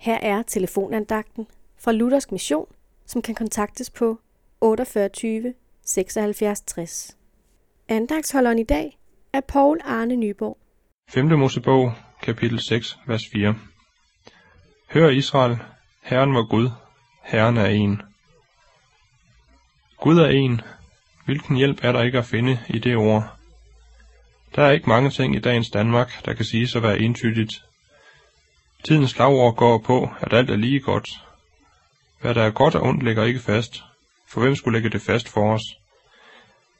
Her er telefonandagten fra Luthersk Mission, som kan kontaktes på 48 76 60. Andagsholderen i dag er Paul Arne Nyborg. 5. Mosebog, kapitel 6, vers 4. Hør Israel, Herren var Gud, Herren er en. Gud er en. Hvilken hjælp er der ikke at finde i det ord? Der er ikke mange ting i dagens Danmark, der kan siges at være entydigt. Tidens slagord går på, at alt er lige godt. Hvad der er godt og ondt ligger ikke fast, for hvem skulle lægge det fast for os?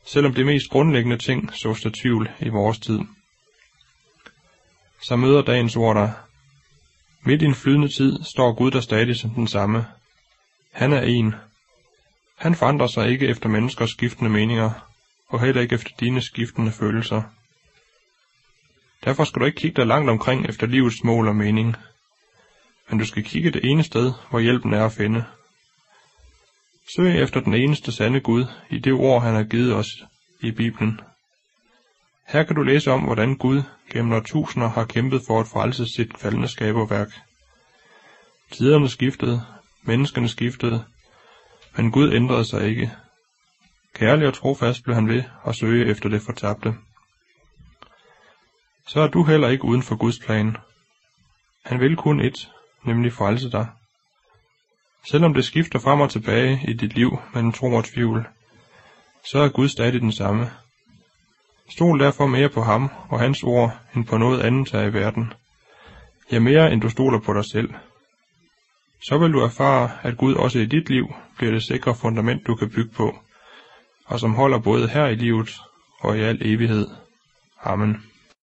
Selvom det mest grundlæggende ting sås der tvivl i vores tid. Så møder dagens ord der. Midt i en flydende tid står Gud der stadig som den samme. Han er en. Han forandrer sig ikke efter menneskers skiftende meninger, og heller ikke efter dine skiftende følelser. Derfor skal du ikke kigge dig langt omkring efter livets mål og mening, men du skal kigge det ene sted, hvor hjælpen er at finde. Søg efter den eneste sande Gud i det ord, han har givet os i Bibelen. Her kan du læse om, hvordan Gud gennem årtusinder har kæmpet for at frelse sit faldende skaberværk. Tiderne skiftede, menneskene skiftede, men Gud ændrede sig ikke. Kærlig og trofast blev han ved at søge efter det fortabte. Så er du heller ikke uden for Guds plan. Han vil kun et, nemlig frelse dig. Selvom det skifter frem og tilbage i dit liv mellem tro og tvivl, så er Gud stadig den samme. Stol derfor mere på ham og hans ord, end på noget andet her i verden. Ja, mere end du stoler på dig selv. Så vil du erfare, at Gud også i dit liv bliver det sikre fundament, du kan bygge på, og som holder både her i livet og i al evighed. Amen.